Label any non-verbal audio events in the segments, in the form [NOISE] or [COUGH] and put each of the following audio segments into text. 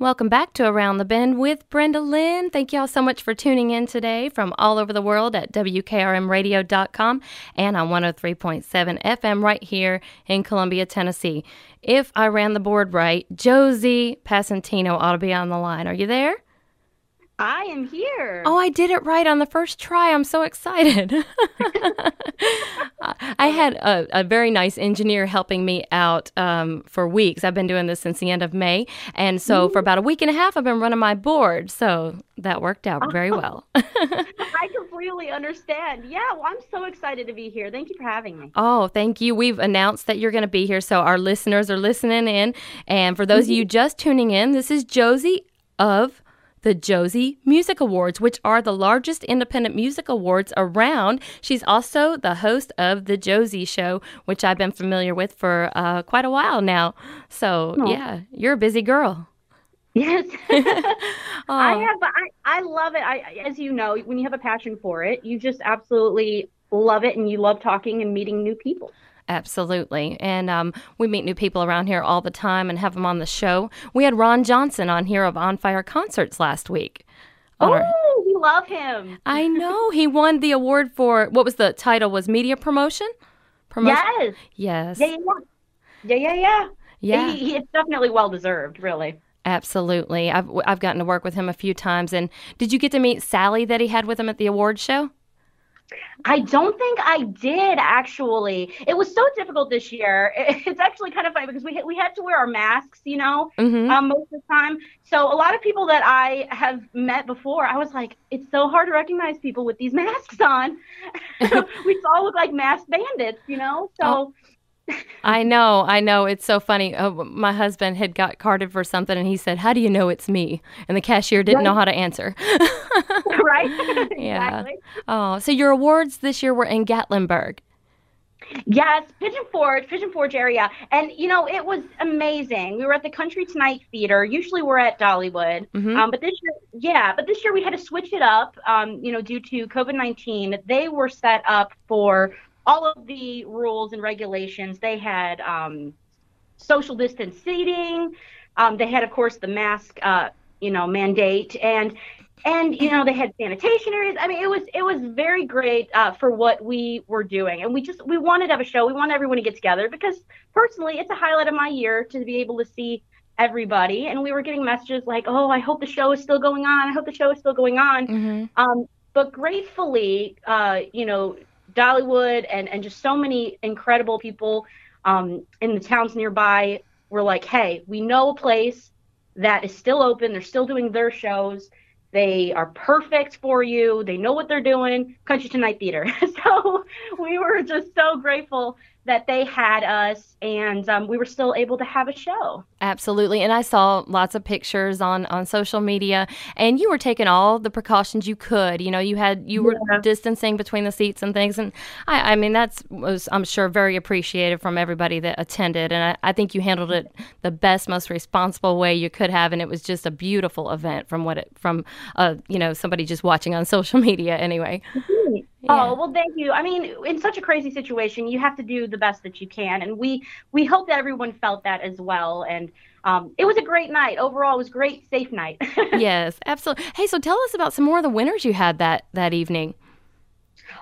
Welcome back to Around the Bend with Brenda Lynn. Thank you all so much for tuning in today from all over the world at WKRMradio.com and on 103.7 FM right here in Columbia, Tennessee. If I ran the board right, Josie Passantino ought to be on the line. Are you there? I am here. Oh, I did it right on the first try. I'm so excited. [LAUGHS] [LAUGHS] I had a, a, very nice engineer helping me out um, for weeks. I've been doing this since the end of May. And so for about a week and a half, I've been running my board. So that worked out very [LAUGHS] well. [LAUGHS] I completely understand. Yeah, well, I'm so excited to be here. Thank you for having me. Oh, thank you. We've announced that you're going to be here. So our listeners are listening in. And for those of you just tuning in, this is Josie of the Josie Music Awards, which are the largest independent music awards around. She's also the host of The Josie Show, which I've been familiar with for uh, quite a while now. So, oh. yeah, you're a busy girl. Yes. [LAUGHS] [LAUGHS] I have. I, I love it. I, as you know, when you have a passion for it, you just absolutely love it, and you love talking and meeting new people. Absolutely. And um, we meet new people around here all the time and have them on the show. We had Ron Johnson on here of On Fire Concerts last week. Oh, our... we love him. I know. He won the award for what was the title? Was media promotion? Promotion? Yes. Yes. Yeah, yeah, yeah. Yeah, yeah. He, he, it's definitely well deserved, really. Absolutely. I've, I've gotten to work with him a few times. And did you get to meet Sally that he had with him at the award show? I don't think I did actually. It was so difficult this year. [LAUGHS] It's actually kind of funny because we we had to wear our masks, you know, mm-hmm. um, most of the time. So a lot of people that I have met before, I was like, it's so hard to recognize people with these [LAUGHS] masks on. [LAUGHS] we all look like masked bandits, you know. So. Oh I know, I know. It's so funny. Uh, my husband had got carded for something, and he said, "How do you know it's me?" And the cashier didn't right. know how to answer. [LAUGHS] right. [LAUGHS] yeah. Exactly. Oh, so your awards this year were in Gatlinburg. Yes, Pigeon Forge, Pigeon Forge area, and you know it was amazing. We were at the Country Tonight Theater. Usually we're at Dollywood, mm-hmm. um, but this year, yeah, but this year we had to switch it up. Um, you know, due to COVID nineteen, they were set up for all of the rules and regulations. They had um, social distance seating. Um, they had, of course, the mask, uh, you know, mandate, and and you know they had sanitation areas. I mean, it was it was very great uh, for what we were doing, and we just we wanted to have a show. We wanted everyone to get together because personally, it's a highlight of my year to be able to see everybody. And we were getting messages like, "Oh, I hope the show is still going on. I hope the show is still going on." Mm-hmm. Um, but gratefully, uh, you know, Dollywood and, and just so many incredible people um, in the towns nearby were like, hey, we know a place that is still open. They're still doing their shows. They are perfect for you. They know what they're doing. Country Tonight Theater. [LAUGHS] so we were just so grateful that they had us and um, we were still able to have a show. Absolutely and i saw lots of pictures on on social media and you were taking all the precautions you could you know you had you were yeah. distancing between the seats and things and i i mean that's was i'm sure very appreciated from everybody that attended and i, I think you handled it the best most responsible way you could have and it was just a beautiful event from what it from uh you know somebody just watching on [LAUGHS] social media anyway yeah. Oh well, thank you. I mean, in such a crazy situation, you have to do the best that you can, and we we hope that everyone felt that as well. And um, it was a great night overall. It was a great, safe night. [LAUGHS] yes, absolutely. Hey, so tell us about some more of the winners you had that that evening.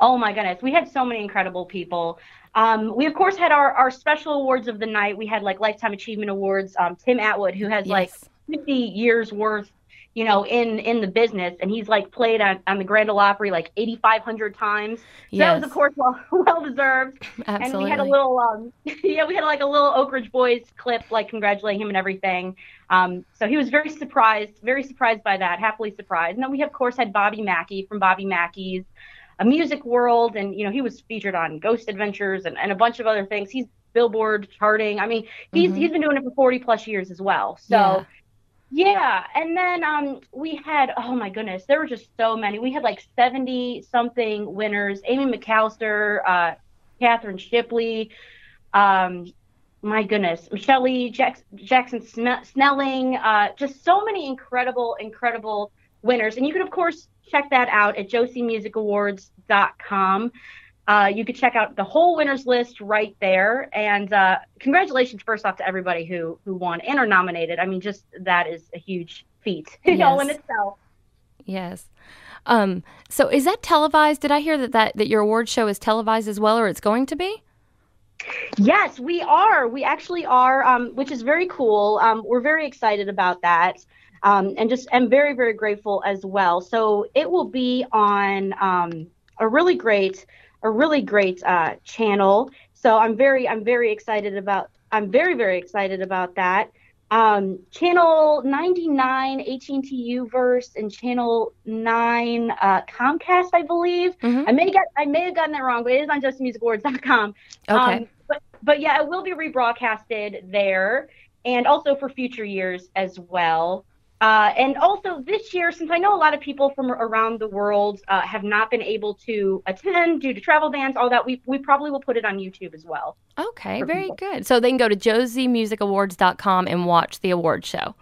Oh my goodness, we had so many incredible people. Um, we of course had our our special awards of the night. We had like lifetime achievement awards. Um, Tim Atwood, who has yes. like 50 years worth you know, in in the business, and he's like played on, on the Grand Ole Opry like 8,500 times. So yes. that was, of course, well [LAUGHS] well deserved. Absolutely. And we had a little, um, [LAUGHS] yeah, we had like a little Oak Ridge Boys clip, like congratulating him and everything. Um, so he was very surprised, very surprised by that, happily surprised. And then we, of course, had Bobby Mackey from Bobby Mackey's A Music World, and you know he was featured on Ghost Adventures and, and a bunch of other things. He's Billboard charting. I mean, he's mm-hmm. he's been doing it for 40 plus years as well. So. Yeah yeah, and then um, we had oh my goodness, there were just so many. We had like seventy something winners: Amy McAllister, uh, Catherine Shipley, um, my goodness, Michelle Jackson, Jackson Snelling, uh, just so many incredible, incredible winners. And you can of course check that out at josiemusicawards.com. Uh, you could check out the whole winners list right there. And uh, congratulations, first off, to everybody who who won and are nominated. I mean, just that is a huge feat, you know, in itself. Yes. Um, so is that televised? Did I hear that, that that your award show is televised as well, or it's going to be? Yes, we are. We actually are, um, which is very cool. Um, we're very excited about that. Um, and just am very, very grateful as well. So it will be on um, a really great, a really great uh, channel. So I'm very, I'm very excited about. I'm very, very excited about that. Um, channel 99 AT&T Uverse and channel 9 uh, Comcast, I believe. Mm-hmm. I may get I may have gotten that wrong, but it is on josiemusicawards.com. Okay. Um, but but yeah, it will be rebroadcasted there and also for future years as well. Uh, and also this year, since I know a lot of people from around the world uh, have not been able to attend due to travel bans, all that, we, we probably will put it on YouTube as well. Okay, very people. good. So they can go to josiemusicawards.com and watch the award show.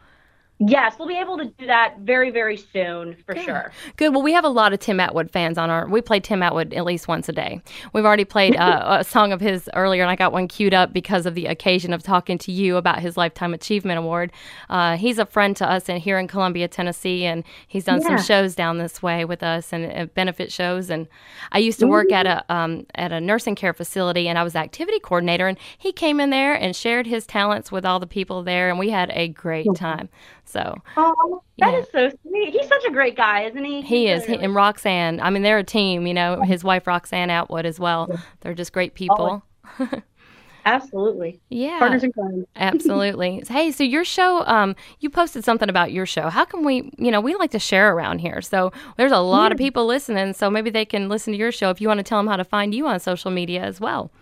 Yes, we'll be able to do that very, very soon for Good. sure. Good. Well, we have a lot of Tim Atwood fans on our. We play Tim Atwood at least once a day. We've already played uh, [LAUGHS] a song of his earlier, and I got one queued up because of the occasion of talking to you about his Lifetime Achievement Award. Uh, he's a friend to us in here in Columbia, Tennessee, and he's done yeah. some shows down this way with us and uh, benefit shows. And I used to work mm-hmm. at a um, at a nursing care facility, and I was activity coordinator. And he came in there and shared his talents with all the people there, and we had a great time. So, oh, that yeah. is so sweet. He's such a great guy, isn't he? He He's is. He, and Roxanne. I mean, they're a team. You know, his wife Roxanne Atwood as well. They're just great people. Oh. [LAUGHS] Absolutely. Yeah. Partners in crime. [LAUGHS] Absolutely. Hey, so your show, um, you posted something about your show. How can we, you know, we like to share around here. So there's a lot yeah. of people listening. So maybe they can listen to your show if you want to tell them how to find you on social media as well.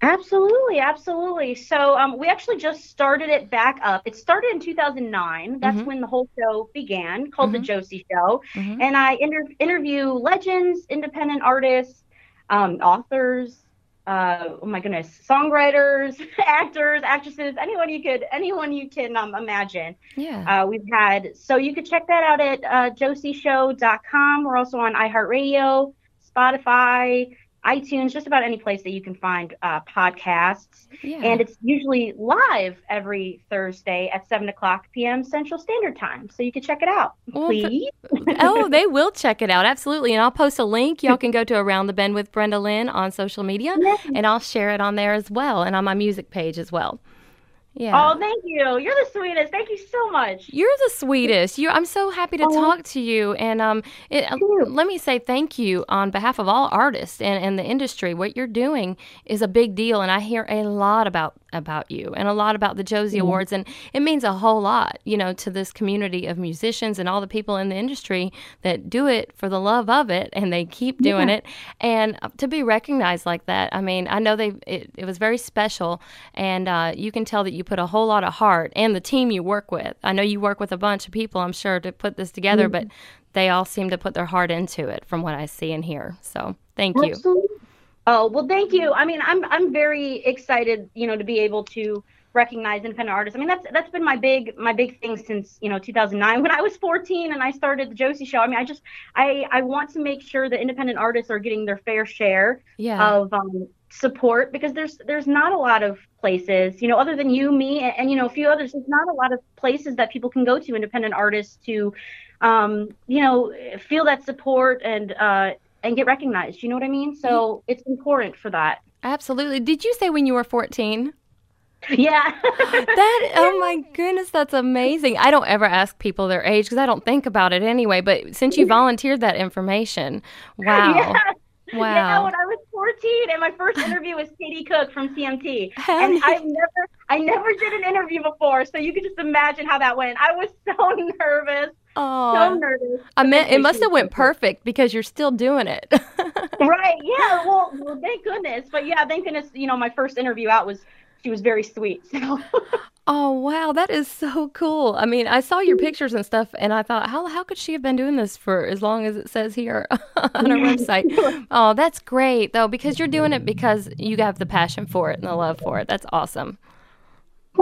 Absolutely, absolutely. So um, we actually just started it back up. It started in 2009. That's mm-hmm. when the whole show began, called mm-hmm. The Josie Show. Mm-hmm. And I inter- interview legends, independent artists, um, authors, uh, oh my goodness, songwriters, [LAUGHS] actors, actresses, anyone you could, anyone you can um, imagine. Yeah. Uh, we've had, so you could check that out at uh, josieshow.com. We're also on iHeartRadio, Spotify, iTunes, just about any place that you can find uh, podcasts. Yeah. And it's usually live every Thursday at 7 o'clock p.m. Central Standard Time. So you can check it out, well, please. [LAUGHS] oh, they will check it out. Absolutely. And I'll post a link. Y'all can go to Around the Bend with Brenda Lynn on social media, and I'll share it on there as well and on my music page as well. Yeah. Oh, thank you. You're the sweetest. Thank you so much. You're the sweetest. You. I'm so happy to oh. talk to you. And um, it, let me say thank you on behalf of all artists and, and the industry. What you're doing is a big deal, and I hear a lot about about you and a lot about the Josie mm-hmm. Awards, and it means a whole lot, you know, to this community of musicians and all the people in the industry that do it for the love of it, and they keep doing yeah. it, and uh, to be recognized like that. I mean, I know they it, it was very special, and uh, you can tell that you put a whole lot of heart and the team you work with. I know you work with a bunch of people, I'm sure, to put this together, mm-hmm. but they all seem to put their heart into it from what I see and hear. So thank you. Absolutely. Oh well, thank you. I mean, I'm I'm very excited, you know, to be able to recognize independent artists. I mean, that's that's been my big my big thing since you know 2009 when I was 14 and I started the Josie Show. I mean, I just I I want to make sure that independent artists are getting their fair share yeah. of um, support because there's there's not a lot of places you know other than you me and, and, you know a few others there's not a lot of places that people can go to independent artists to um, you know feel that support and uh, and get recognized you know what i mean so mm-hmm. it's important for that absolutely did you say when you were 14 yeah. [LAUGHS] that oh my goodness, that's amazing. I don't ever ask people their age because I don't think about it anyway, but since you [LAUGHS] volunteered that information, wow. Yeah. Wow. Yeah, when I was 14 and my first interview was Katie Cook from CMT. [LAUGHS] and I've never I never did an interview before, so you can just imagine how that went. I was so nervous. Oh, so nervous. I meant it must have went perfect because you're still doing it. [LAUGHS] right. Yeah. Well, well, thank goodness. But yeah, thank goodness, you know, my first interview out was she was very sweet. So [LAUGHS] Oh wow, that is so cool. I mean, I saw your mm-hmm. pictures and stuff and I thought, how how could she have been doing this for as long as it says here [LAUGHS] on her mm-hmm. website? [LAUGHS] Oh, that's great though, because you're doing it because you have the passion for it and the love for it. That's awesome.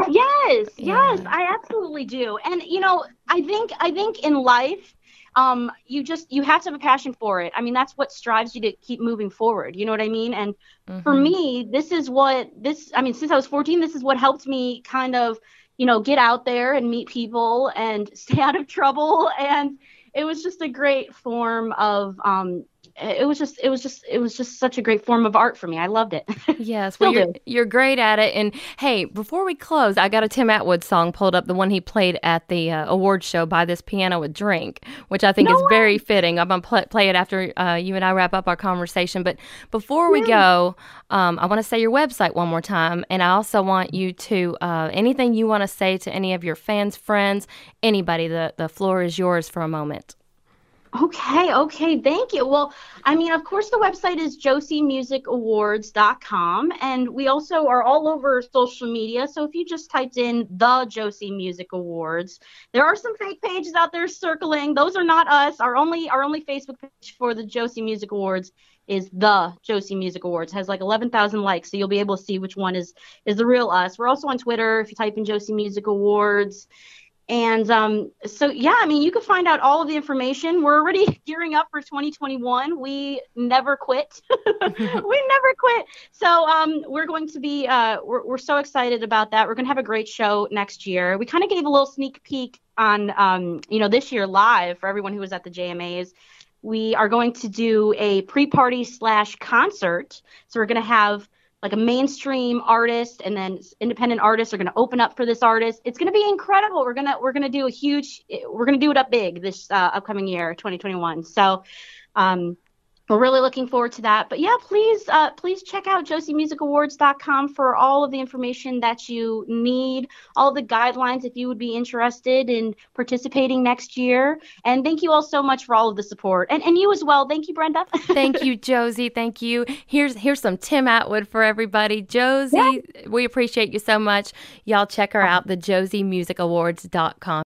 Yes, yeah. yes, I absolutely do. And you know, I think I think in life um, you just you have to have a passion for it. I mean, that's what strives you to keep moving forward. You know what I mean? And mm-hmm. for me, this is what this. I mean, since I was 14, this is what helped me kind of, you know, get out there and meet people and [LAUGHS] stay out of trouble. And it was just a great form of um, it was just it was just it was just such a great form of art for me. I loved it. [LAUGHS] Yes, well you're, you're great at it. And hey, before we close, I got a Tim Atwood song pulled up, the one he played at the uh, award show by this piano with drink, which I think no is way. very fitting. I'm gonna play, play it after uh, you and I wrap up our conversation. But before we go, um, I want to say your website one more time, and I also want you to uh, anything you want to say to any of your fans, friends, anybody. The the floor is yours for a moment. Okay, okay, thank you. Well, I mean, of course, the website is josiemusicawards.com, and we also are all over social media. So if you just typed in the Josie Music Awards, there are some fake pages out there circling. Those are not us. Our only our only Facebook page for the Josie Music Awards is the Josie Music Awards. It has like 11,000 likes, so you'll be able to see which one is is the real us. We're also on Twitter. If you type in Josie Music Awards and um, so, yeah, I mean, you can find out all of the information. We're already [LAUGHS] gearing up for 2021. We never quit. [LAUGHS] we never quit. So um, we're going to be, uh, we're, we're so excited about that. We're going to have a great show next year. We kind of gave a little sneak peek on, um, you know, this year live for everyone who was at the JMAs. We are going to do a pre-party slash concert. So we're going to have like a mainstream artist and then independent artists are going to open up for this artist. It's going to be incredible. We're going to we're going to do a huge we're going to do it up big this uh, upcoming year 2021 so um, we're really looking forward to that. But yeah, please, uh, please check out josiemusicawards.com for all of the information that you need, all the guidelines if you would be interested in participating next year. And thank you all so much for all of the support, and and you as well. Thank you, Brenda. [LAUGHS] thank you, Josie. Thank you. Here's here's some Tim Atwood for everybody. Josie, yeah. we appreciate you so much. Y'all check her out, the josiemusicawards.com.